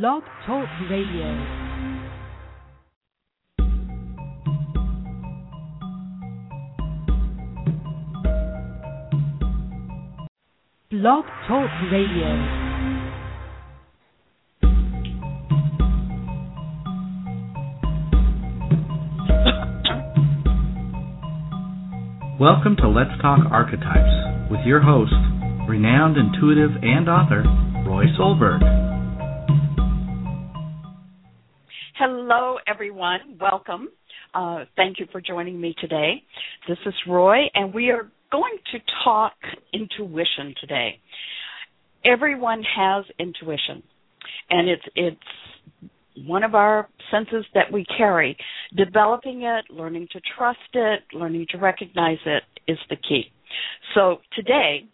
Blog Talk Radio. Blog Talk Radio. Welcome to Let's Talk Archetypes with your host, renowned intuitive and author, Roi Solberg. Hello, everyone. Welcome. Uh, thank you for joining me today. This is Roi, and we are going to talk intuition today. Everyone has intuition, and it's it's one of our senses that we carry. Developing it, learning to trust it, learning to recognize it is the key. So today,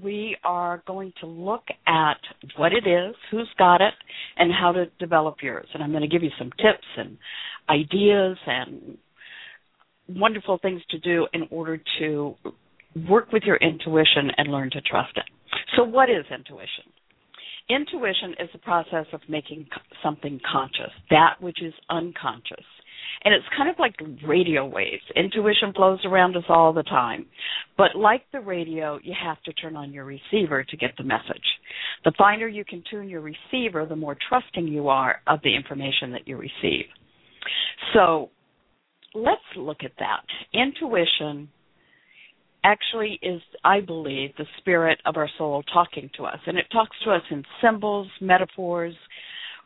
we are going to look at what it is, who's got it, and how to develop yours. And I'm going to give you some tips and ideas and wonderful things to do in order to work with your intuition and learn to trust it. So, what is intuition? Intuition is the process of making something conscious, that which is unconscious. And it's kind of like radio waves. Intuition flows around us all the time. But like the radio, you have to turn on your receiver to get the message. The finer you can tune your receiver, the more trusting you are of the information that you receive. So let's look at that. Intuition actually is, I believe, the spirit of our soul talking to us. And it talks to us in symbols, metaphors,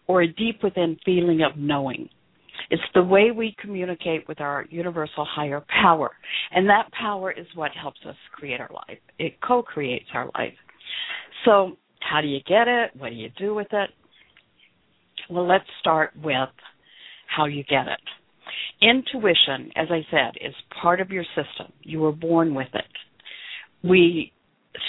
or a deep within feeling of knowing. It's the way we communicate with our universal higher power. And that power is what helps us create our life. It co creates our life. So, how do you get it? What do you do with it? Well, let's start with how you get it. Intuition, as I said, is part of your system. You were born with it. We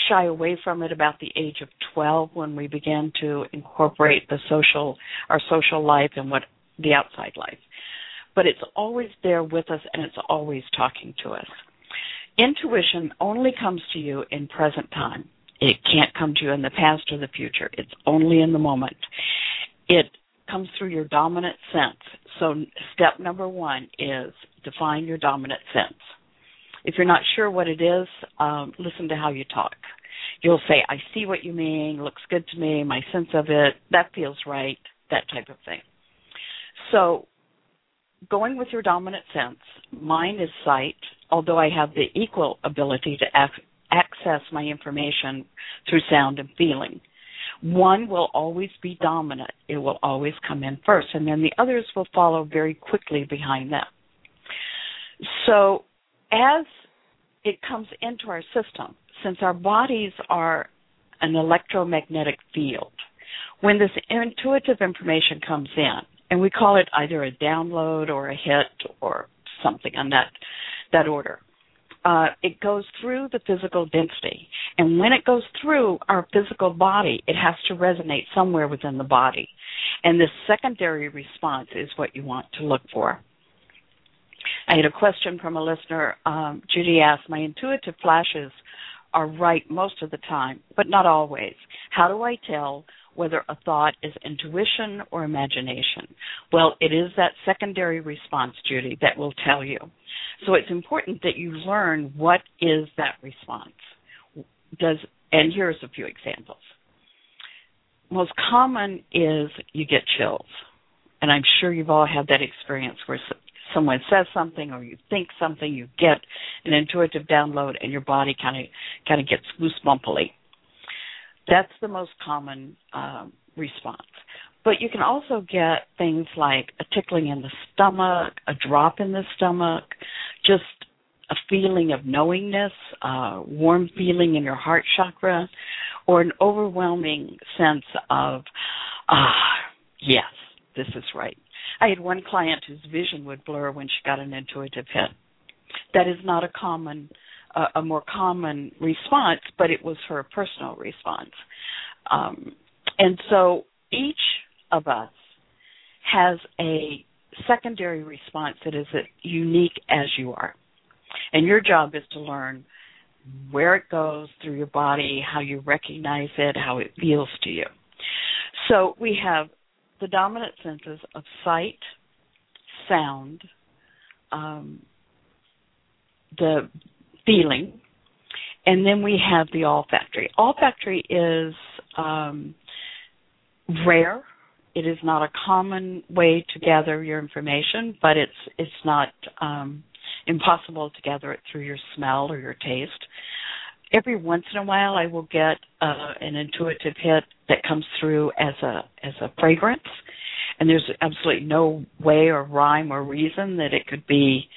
shy away from it about the age of 12 when we begin to incorporate the social our social life and what the outside life. But it's always there with us and it's always talking to us. Intuition only comes to you in present time. It can't come to you in the past or the future. It's only in the moment. It comes through your dominant sense. So, step number one is define your dominant sense. If you're not sure what it is, um, listen to how you talk. You'll say, I see what you mean, looks good to me, my sense of it, that feels right, that type of thing. So, going with your dominant sense, mine is sight, although I have the equal ability to ac- access my information through sound and feeling. One will always be dominant. It will always come in first, and then the others will follow very quickly behind them. So, as it comes into our system, since our bodies are an electromagnetic field, when this intuitive information comes in, and we call it either a download or a hit or something on that that order uh, it goes through the physical density. And when it goes through our physical body, it has to resonate somewhere within the body. And this secondary response is what you want to look for. I had a question from a listener. Um, Judy asked, My intuitive flashes are right most of the time, but not always. How do I tell whether a thought is intuition or imagination? Well, it is that secondary response, Judy, that will tell you. So it's important that you learn what is that response. Does and here's a few examples. Most common is you get chills. And I'm sure you've all had that experience where someone says something or you think something, you get an intuitive download and your body kind of kind of gets goosebumpily. That's the most common um, response. But you can also get things like a tickling in the stomach, a drop in the stomach, just a feeling of knowingness, a warm feeling in your heart chakra, or an overwhelming sense of Ah, yes, this is right. I had one client whose vision would blur when she got an intuitive hit. That is not a common, uh, a more common response, but it was her personal response. Um, and so each of us has a secondary response that is as unique as you are. And your job is to learn where it goes through your body, how you recognize it, how it feels to you. So we have the dominant senses of sight, sound, um, the feeling, and then we have the olfactory. Olfactory is um, rare. It is not a common way to gather your information, but it's it's not um, impossible to gather it through your smell or your taste. Every once in a while, I will get uh, an intuitive hit that comes through as a as a fragrance, and there's absolutely no way or rhyme or reason that it could be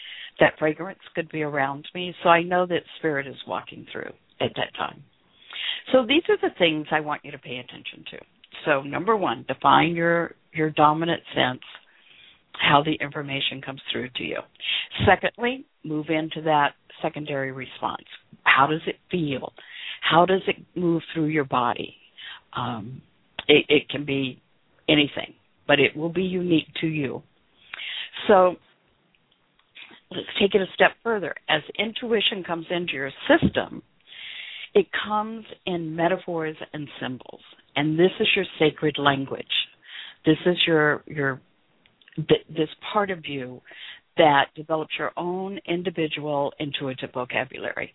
that fragrance could be around me. So I know that spirit is walking through at that time. So these are the things I want you to pay attention to. So number one, define your your dominant sense how the information comes through to you. Secondly, move into that secondary response. How does it feel? How does it move through your body? Um, it, it can be anything, but it will be unique to you. So let's take it a step further. As intuition comes into your system, it comes in metaphors and symbols, and this is your sacred language. This is your your this part of you that develops your own individual intuitive vocabulary.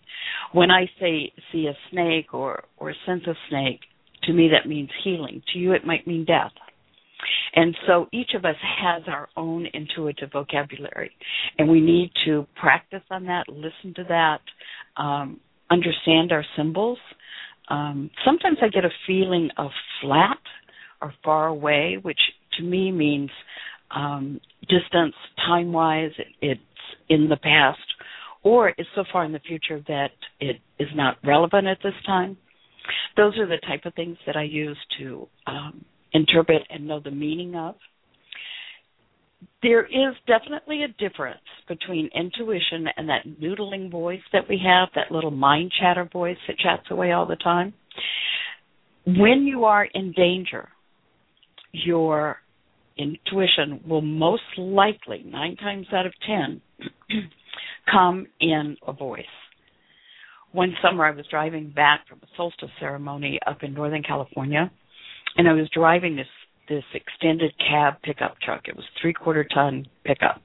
When I say see a snake or or sense a snake, to me that means healing. To you it might mean death. And so each of us has our own intuitive vocabulary, and we need to practice on that, listen to that, um, understand our symbols. Um, sometimes I get a feeling of flat or far away, which to me means um, distance, time wise, it, it's in the past, or it's so far in the future that it is not relevant at this time. Those are the type of things that I use to um, interpret and know the meaning of. There is definitely a difference between intuition and that noodling voice that we have, that little mind chatter voice that chats away all the time. When you are in danger, your intuition will most likely, nine times out of ten, come in a voice. One summer I was driving back from a solstice ceremony up in Northern California, and I was driving this this extended cab pickup truck. It was three quarter ton pickup.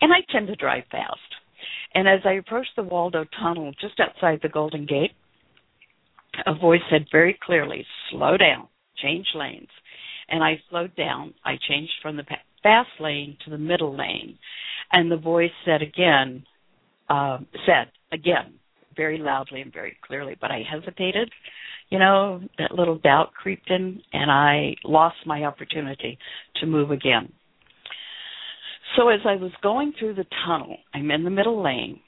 And I tend to drive fast. And as I approached the Waldo Tunnel just outside the Golden Gate, a voice said very clearly, slow down, change lanes and I slowed down. I changed from the fast lane to the middle lane, and the voice said again, uh, said again, very loudly and very clearly, but I hesitated. You know, that little doubt creeped in, and I lost my opportunity to move again. So as I was going through the tunnel, I'm in the middle lane.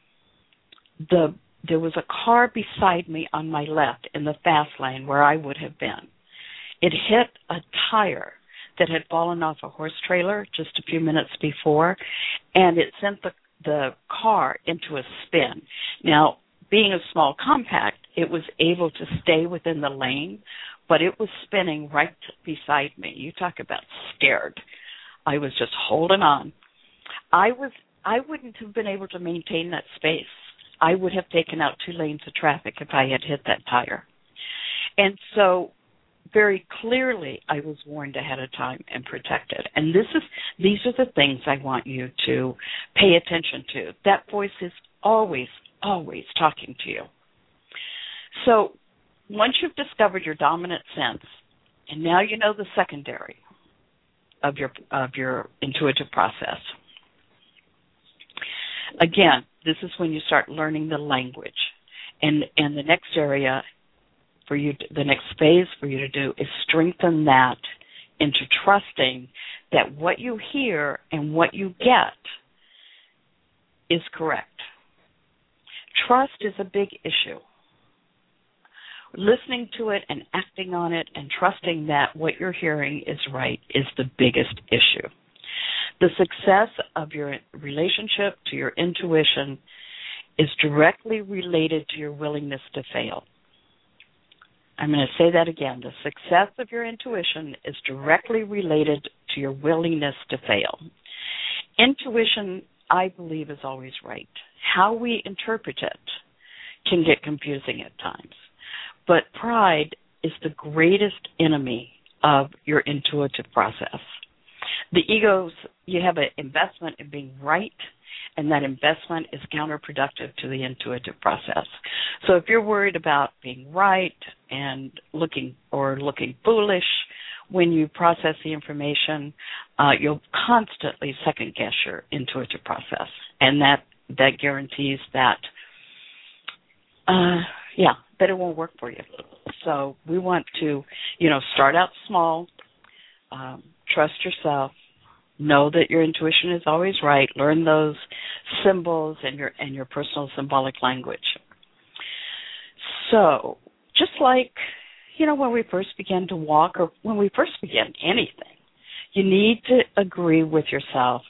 The there was a car beside me on my left in the fast lane where I would have been. It hit a tire that had fallen off a horse trailer just a few minutes before, and it sent the the car into a spin. Now, being a small compact, it was able to stay within the lane, but it was spinning right beside me. You talk about scared. I was just holding on. I was I wouldn't have been able to maintain that space. I would have taken out two lanes of traffic if I had hit that tire. And so very clearly I was warned ahead of time and protected. And this is these are the things I want you to pay attention to. That voice is always always talking to you. So, once you've discovered your dominant sense and now you know the secondary of your of your intuitive process. Again, this is when you start learning the language. And and the next area for you to, the next phase for you to do is strengthen that into trusting that what you hear and what you get is correct. Trust is a big issue. listening to it and acting on it and trusting that what you're hearing is right is the biggest issue. The success of your relationship to your intuition is directly related to your willingness to fail. I'm going to say that again. The success of your intuition is directly related to your willingness to fail. Intuition, I believe, is always right. How we interpret it can get confusing at times. But pride is the greatest enemy of your intuitive process. The ego's, you have an investment in being right, and that investment is counterproductive to the intuitive process. So if you're worried about being right and looking or looking foolish when you process the information, uh, you'll constantly second guess your intuitive process, and that that guarantees that, uh, yeah, that it won't work for you. So we want to, you know, start out small, um, trust yourself, know that your intuition is always right, learn those symbols and your and your personal symbolic language. So, just like you know when we first begin to walk or when we first begin anything, you need to agree with yourself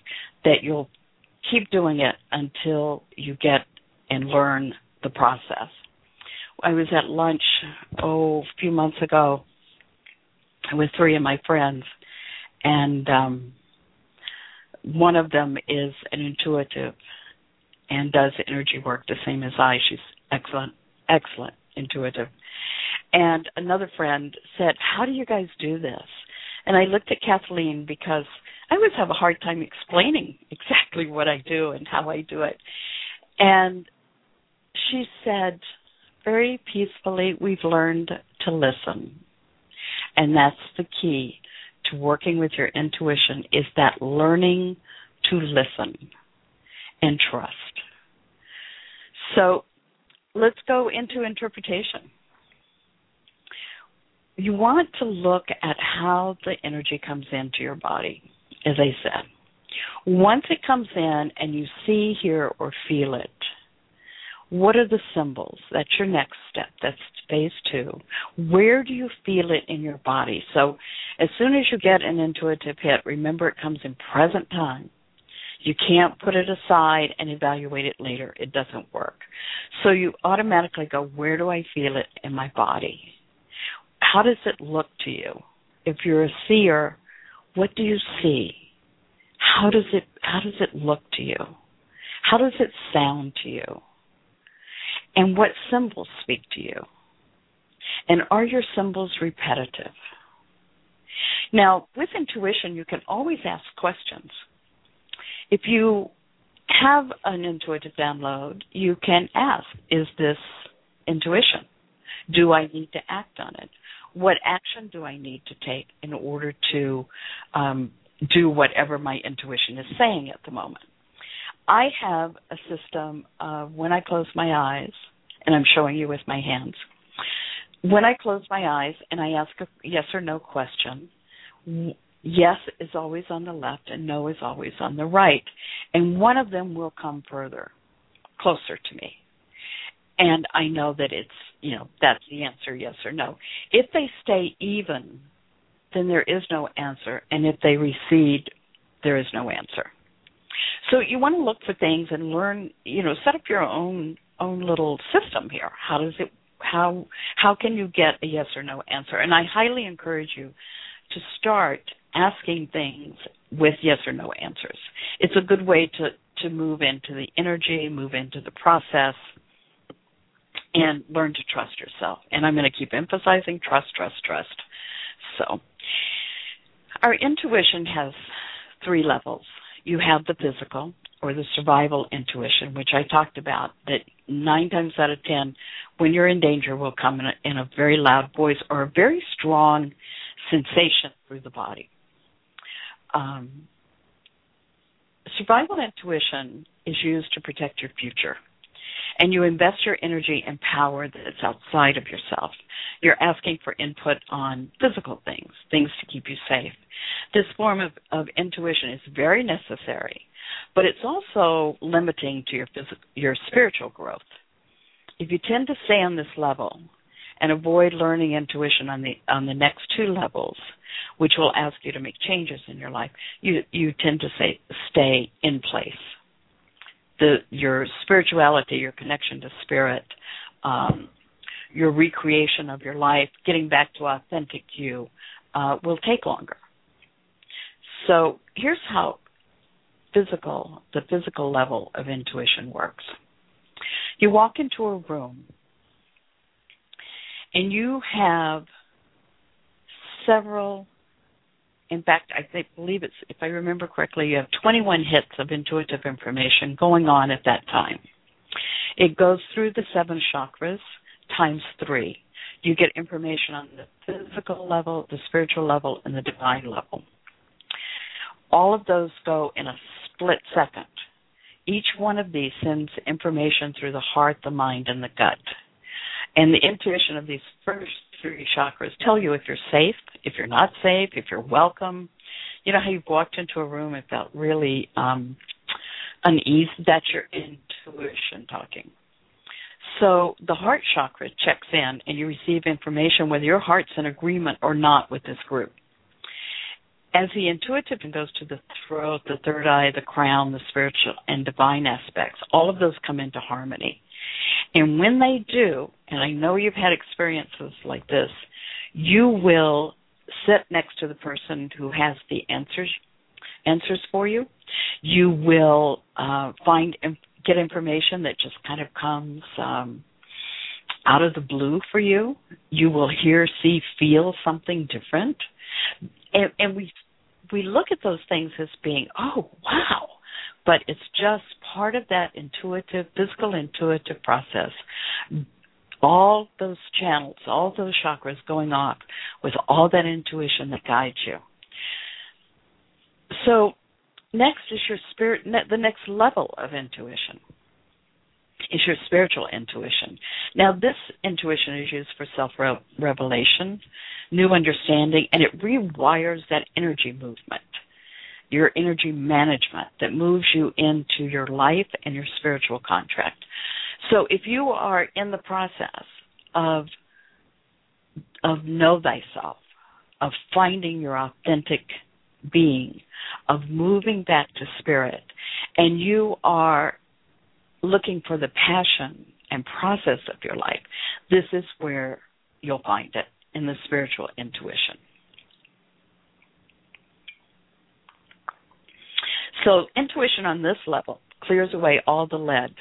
that you'll keep doing it until you get and learn the process. I was at lunch oh a few months ago with three of my friends and um one of them is an intuitive and does energy work the same as I. She's excellent, excellent intuitive. And another friend said, How do you guys do this? And I looked at Kathleen because I always have a hard time explaining exactly what I do and how I do it. And she said, very peacefully, we've learned to listen. And that's the key to working with your intuition is that learning to listen and trust. So let's go into interpretation. You want to look at how the energy comes into your body, as I said. Once it comes in and you see, hear, or feel it, what are the symbols? That's your next step. That's phase two. Where do you feel it in your body? So, as soon as you get an intuitive hit, remember it comes in present time. You can't put it aside and evaluate it later. It doesn't work. So, you automatically go, Where do I feel it in my body? How does it look to you? If you're a seer, what do you see? How does it how does it look to you? How does it sound to you? And what symbols speak to you? And are your symbols repetitive? Now, with intuition, you can always ask questions. If you have an intuitive download, you can ask, is this intuition? Do I need to act on it? What action do I need to take in order to um, do whatever my intuition is saying at the moment? I have a system of when I close my eyes, and I'm showing you with my hands. When I close my eyes and I ask a yes or no question, yes is always on the left and no is always on the right. And one of them will come further, closer to me. And I know that it's, you know, that's the answer, yes or no. If they stay even, then there is no answer. And if they recede, there is no answer. So you want to look for things and learn, you know, set up your own own little system here. How does it how how can you get a yes or no answer? And I highly encourage you to start asking things with yes or no answers. It's a good way to to move into the energy, move into the process and learn to trust yourself. And I'm going to keep emphasizing trust, trust, trust. So, our intuition has three levels you have the physical or the survival intuition, which I talked about, that nine times out of ten, when you're in danger, will come in a, in a very loud voice or a very strong sensation through the body. Um, survival intuition is used to protect your future and you invest your energy and power that's outside of yourself. You're asking for input on physical things, things to keep you safe. This form of, of intuition is very necessary, but it's also limiting to your physical, your spiritual growth. If you tend to stay on this level and avoid learning intuition on the on the next two levels, which will ask you to make changes in your life, you you tend to say stay in place. The your spirituality, your connection to spirit, um, your recreation of your life, getting back to authentic you, uh, will take longer. So here's how physical the physical level of intuition works. You walk into a room and you have several in fact I think, believe it's if I remember correctly you have 21 hits of intuitive information going on at that time. It goes through the seven chakras times 3. You get information on the physical level, the spiritual level and the divine level. All of those go in a split second. Each one of these sends information through the heart, the mind, and the gut. And the intuition of these first three chakras tell you if you're safe, if you're not safe, if you're welcome. You know how you've walked into a room and felt really um, uneasy? That's your intuition talking. So the heart chakra checks in and you receive information whether your heart's in agreement or not with this group as the intuitive goes to the throat, the third eye, the crown, the spiritual and divine aspects, all of those come into harmony. And when they do, and I know you've had experiences like this, you will sit next to the person who has the answers answers for you. You will uh, find get information that just kind of comes um, out of the blue for you. You will hear, see, feel something different and, and we we look at those things as being, oh wow, but it's just part of that intuitive, physical intuitive process. All those channels, all those chakras going off with all that intuition that guides you. So, next is your spirit, the next level of intuition is your spiritual intuition. Now, this intuition is used for self revelation, new understanding, and it rewires that energy movement, your energy management that moves you into your life and your spiritual contract. So, if you are in the process of of know thyself, of finding your authentic being, of moving back to spirit, and you are looking for the passion and process of your life, this is where you'll find it in the spiritual intuition. So, intuition on this level clears away all the lead.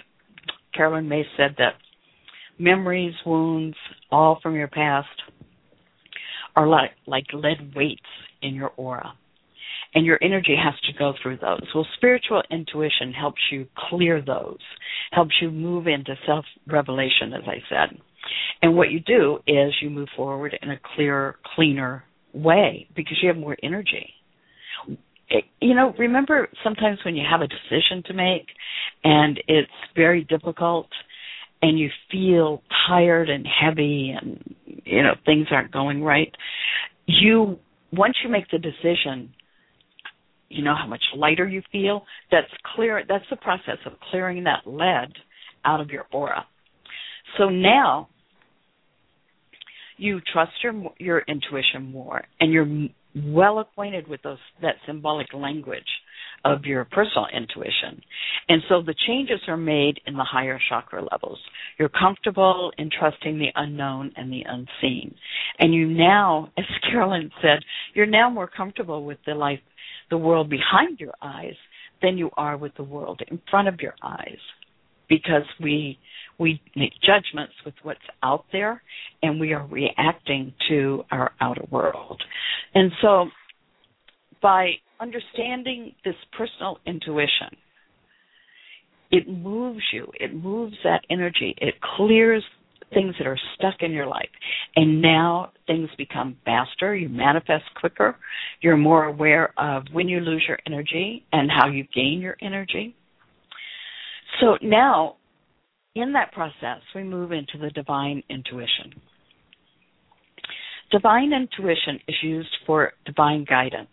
Caroline Myss said that memories, wounds, all from your past are like, like lead weights in your aura and your energy has to go through those. Well, spiritual intuition helps you clear those, helps you move into self revelation, as I said. And what you do is you move forward in a clearer, cleaner way because you have more energy. It, you know, remember sometimes when you have a decision to make and it's very difficult and you feel tired and heavy and you know things aren't going right you once you make the decision you know how much lighter you feel that's clear that's the process of clearing that lead out of your aura. So now you trust your your intuition more and you're well acquainted with those that symbolic language of your personal intuition. And so the changes are made in the higher chakra levels. You're comfortable in trusting the unknown and the unseen. And you now, as Caroline said, you're now more comfortable with the life the world behind your eyes than you are with the world in front of your eyes because we we make judgments with what's out there and we are reacting to our outer world. And so by understanding this personal intuition, it moves you, it moves that energy, it clears things that are stuck in your life. And now things become faster, you manifest quicker, you're more aware of when you lose your energy and how you gain your energy. So now, in that process, we move into the divine intuition. Divine intuition is used for divine guidance.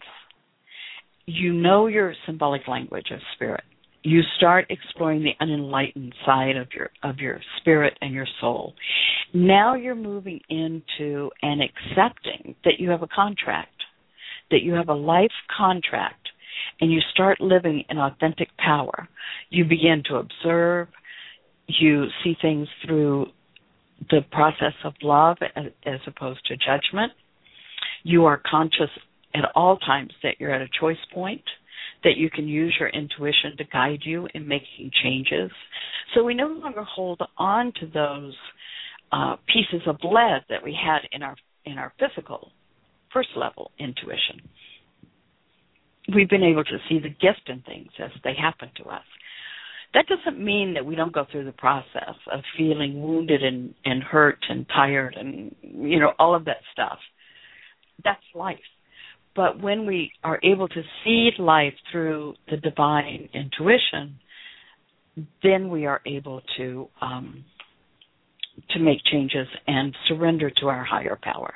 You know your symbolic language of spirit. you start exploring the unenlightened side of your of your spirit and your soul. Now you're moving into and accepting that you have a contract, that you have a life contract, and you start living in authentic power. You begin to observe, you see things through the process of love as, opposed to judgment. You are conscious at all times that you're at a choice point that you can use your intuition to guide you in making changes. So we no longer hold on to those uh, pieces of lead that we had in our in our physical first level intuition. We've been able to see the gift in things as they happen to us. That doesn't mean that we don't go through the process of feeling wounded and, and hurt and tired and you know all of that stuff. That's life but when we are able to see life through the divine intuition, then we are able to um, to make changes and surrender to our higher power.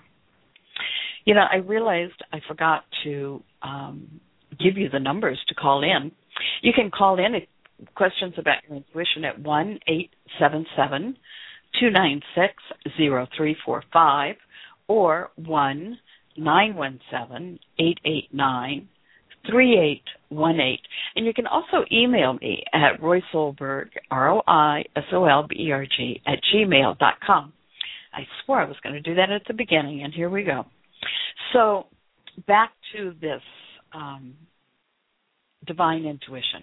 You know, I realized I forgot to um, give you the numbers to call in. You can call in questions about your intuition at one eight seven seven two nine six zero three four five or one 917 889 3818. And you can also email me at Roi Solberg, R O I S O L B E R G, at gmail dot com. I swore I was going to do that at the beginning, and here we go. So, back to this um, divine intuition.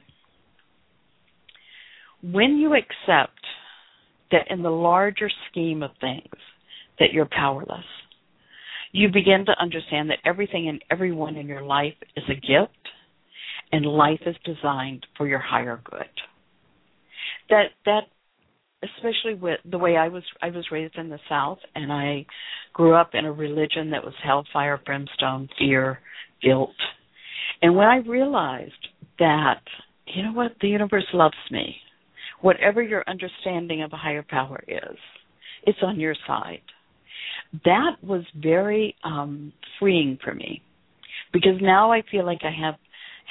When you accept that in the larger scheme of things, that you're powerless, you begin to understand that everything and everyone in your life is a gift and life is designed for your higher good. That that especially with the way I was I was raised in the South and I grew up in a religion that was hellfire, brimstone, fear, guilt. And when I realized that, you know what, the universe loves me. Whatever your understanding of a higher power is, it's on your side that was very um, freeing for me because now I feel like I have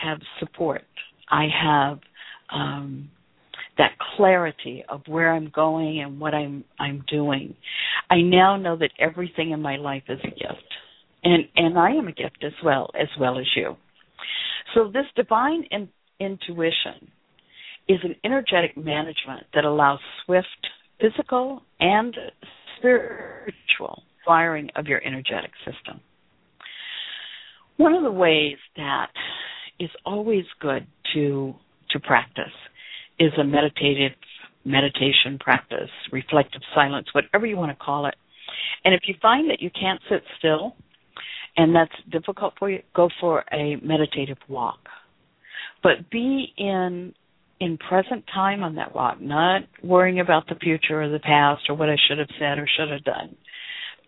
have support. I have um, that clarity of where I'm going and what I'm I'm doing. I now know that everything in my life is a gift, and and I am a gift as well as well as you. So this divine in, intuition is an energetic management that allows swift physical and spiritual firing of your energetic system. One of the ways that is always good to to practice is a meditative meditation practice, reflective silence, whatever you want to call it. And if you find that you can't sit still and that's difficult for you, go for a meditative walk. But be in in present time on that walk, not worrying about the future or the past or what I should have said or should have done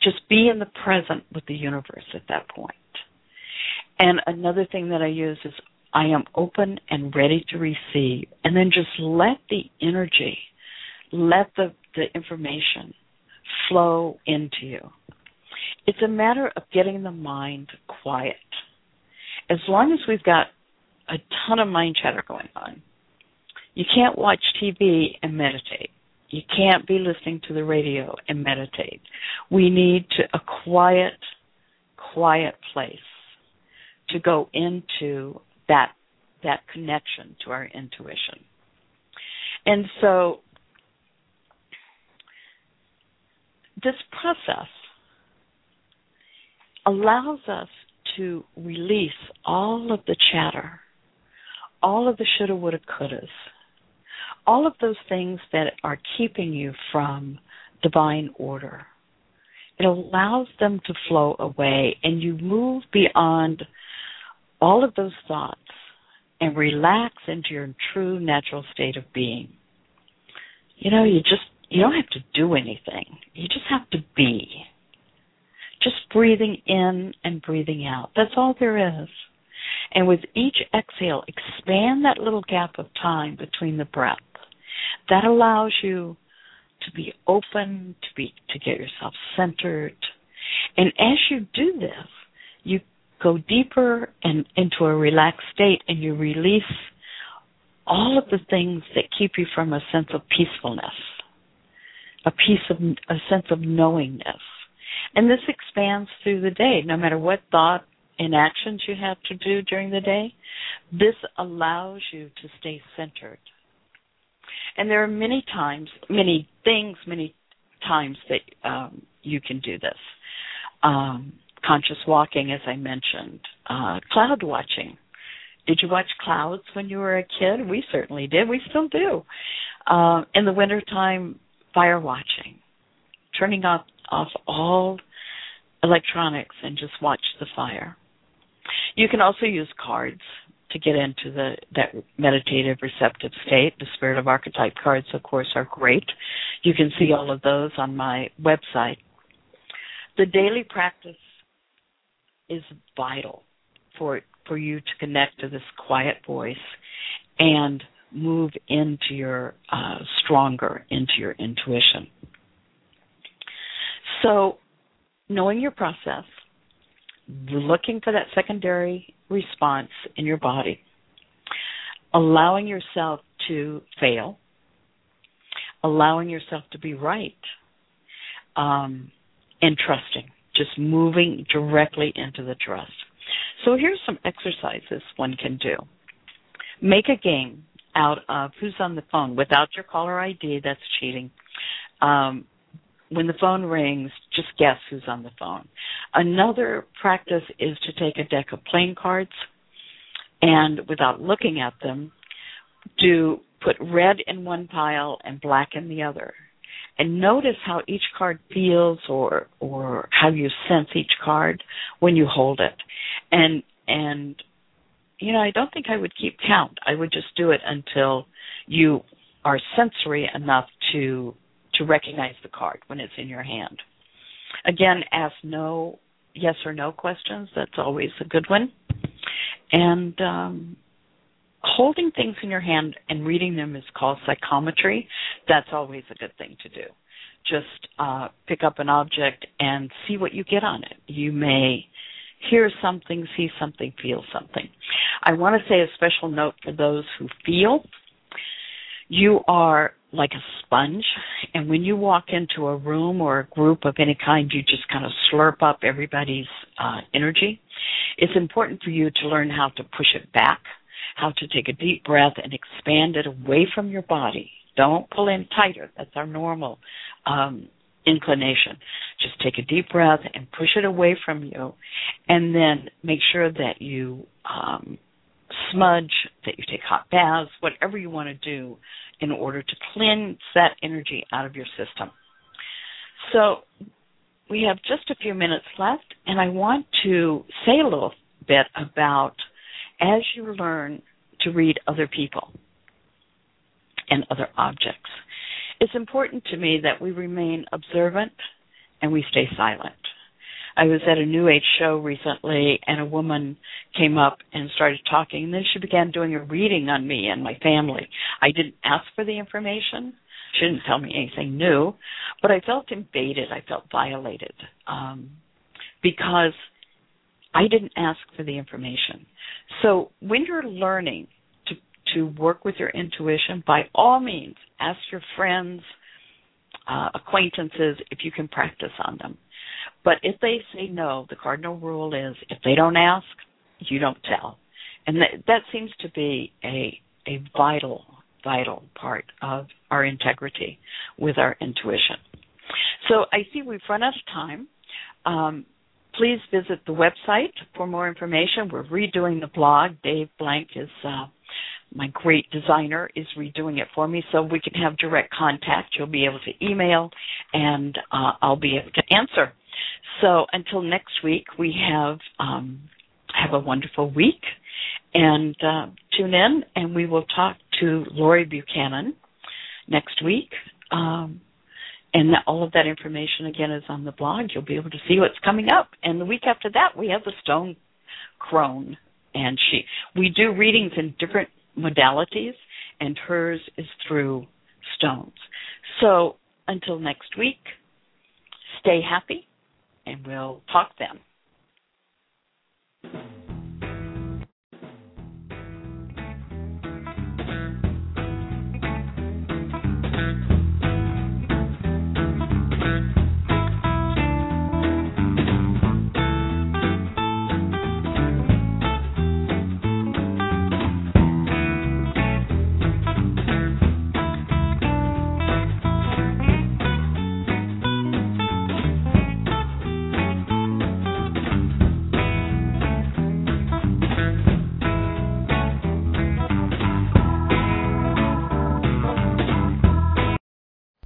just be in the present with the universe at that point. And another thing that I use is I am open and ready to receive. And then just let the energy, let the, the information flow into you. It's a matter of getting the mind quiet. As long as we've got a ton of mind chatter going on, you can't watch TV and meditate. You can't be listening to the radio and meditate. We need to a quiet, quiet place to go into that that connection to our intuition. And so this process allows us to release all of the chatter, all of the shoulda, woulda, couldas, all of those things that are keeping you from divine order. It allows them to flow away and you move beyond all of those thoughts and relax into your true natural state of being. You know, you just you don't have to do anything. You just have to be. Just breathing in and breathing out. That's all there is. And with each exhale, expand that little gap of time between the breath that allows you to be open, to be to get yourself centered. And as you do this, you go deeper and into a relaxed state and you release all of the things that keep you from a sense of peacefulness, a piece of a sense of knowingness. And this expands through the day, no matter what thought and actions you have to do during the day. This allows you to stay centered. And there are many times, many things, many times that um, you can do this. Um, conscious walking, as I mentioned, uh, cloud watching. Did you watch clouds when you were a kid? We certainly did. We still do. Uh, in the wintertime, fire watching, turning off, off all electronics and just watch the fire. You can also use cards to get into the that meditative receptive state. The spirit of archetype cards, of course, are great. You can see all of those on my website. The daily practice is vital for for you to connect to this quiet voice and move into your uh, stronger into your intuition. So, knowing your process, looking for that secondary response in your body, allowing yourself to fail, allowing yourself to be right, um, and trusting, just moving directly into the trust. So here's some exercises one can do. Make a game out of who's on the phone without your caller ID. That's cheating. Um, when the phone rings, just guess who's on the phone. Another practice is to take a deck of playing cards and without looking at them, do put red in one pile and black in the other. And notice how each card feels or or how you sense each card when you hold it. And and you know, I don't think I would keep count. I would just do it until you are sensory enough to to recognize the card when it's in your hand. Again, ask no yes or no questions. That's always a good one. And um, holding things in your hand and reading them is called psychometry. That's always a good thing to do. Just uh, pick up an object and see what you get on it. You may hear something, see something, feel something. I want to say a special note for those who feel. You are like a sponge, and when you walk into a room or a group of any kind, you just kind of slurp up everybody's uh, energy. It's important for you to learn how to push it back, how to take a deep breath and expand it away from your body. Don't pull in tighter. That's our normal um, inclination. Just take a deep breath and push it away from you, and then make sure that you um, smudge, that you take hot baths, whatever you want to do in order to cleanse that energy out of your system. So we have just a few minutes left, and I want to say a little bit about as you learn to read other people and other objects. It's important to me that we remain observant and we stay silent. I was at a New Age show recently, and a woman came up and started talking, and then she began doing a reading on me and my family. I didn't ask for the information. She didn't tell me anything new, but I felt invaded. I felt violated um, because I didn't ask for the information. So when you're learning to to work with your intuition, by all means, ask your friends, uh, acquaintances if you can practice on them. But if they say no, the cardinal rule is if they don't ask, you don't tell. And that, that seems to be a a vital vital part of our integrity with our intuition. So I see we've run out of time. Um, please visit the website for more information. We're redoing the blog. Dave Blank is uh, my great designer is redoing it for me so we can have direct contact. You'll be able to email and uh, I'll be able to answer. So until next week, we have um, have a wonderful week and uh, tune in and we will talk to Lori Buchanan next week. Um, and all of that information again is on the blog. You'll be able to see what's coming up. And the week after that, we have the Stone Crone, and she. We do readings in different modalities, and hers is through stones. So until next week, stay happy, and we'll talk then.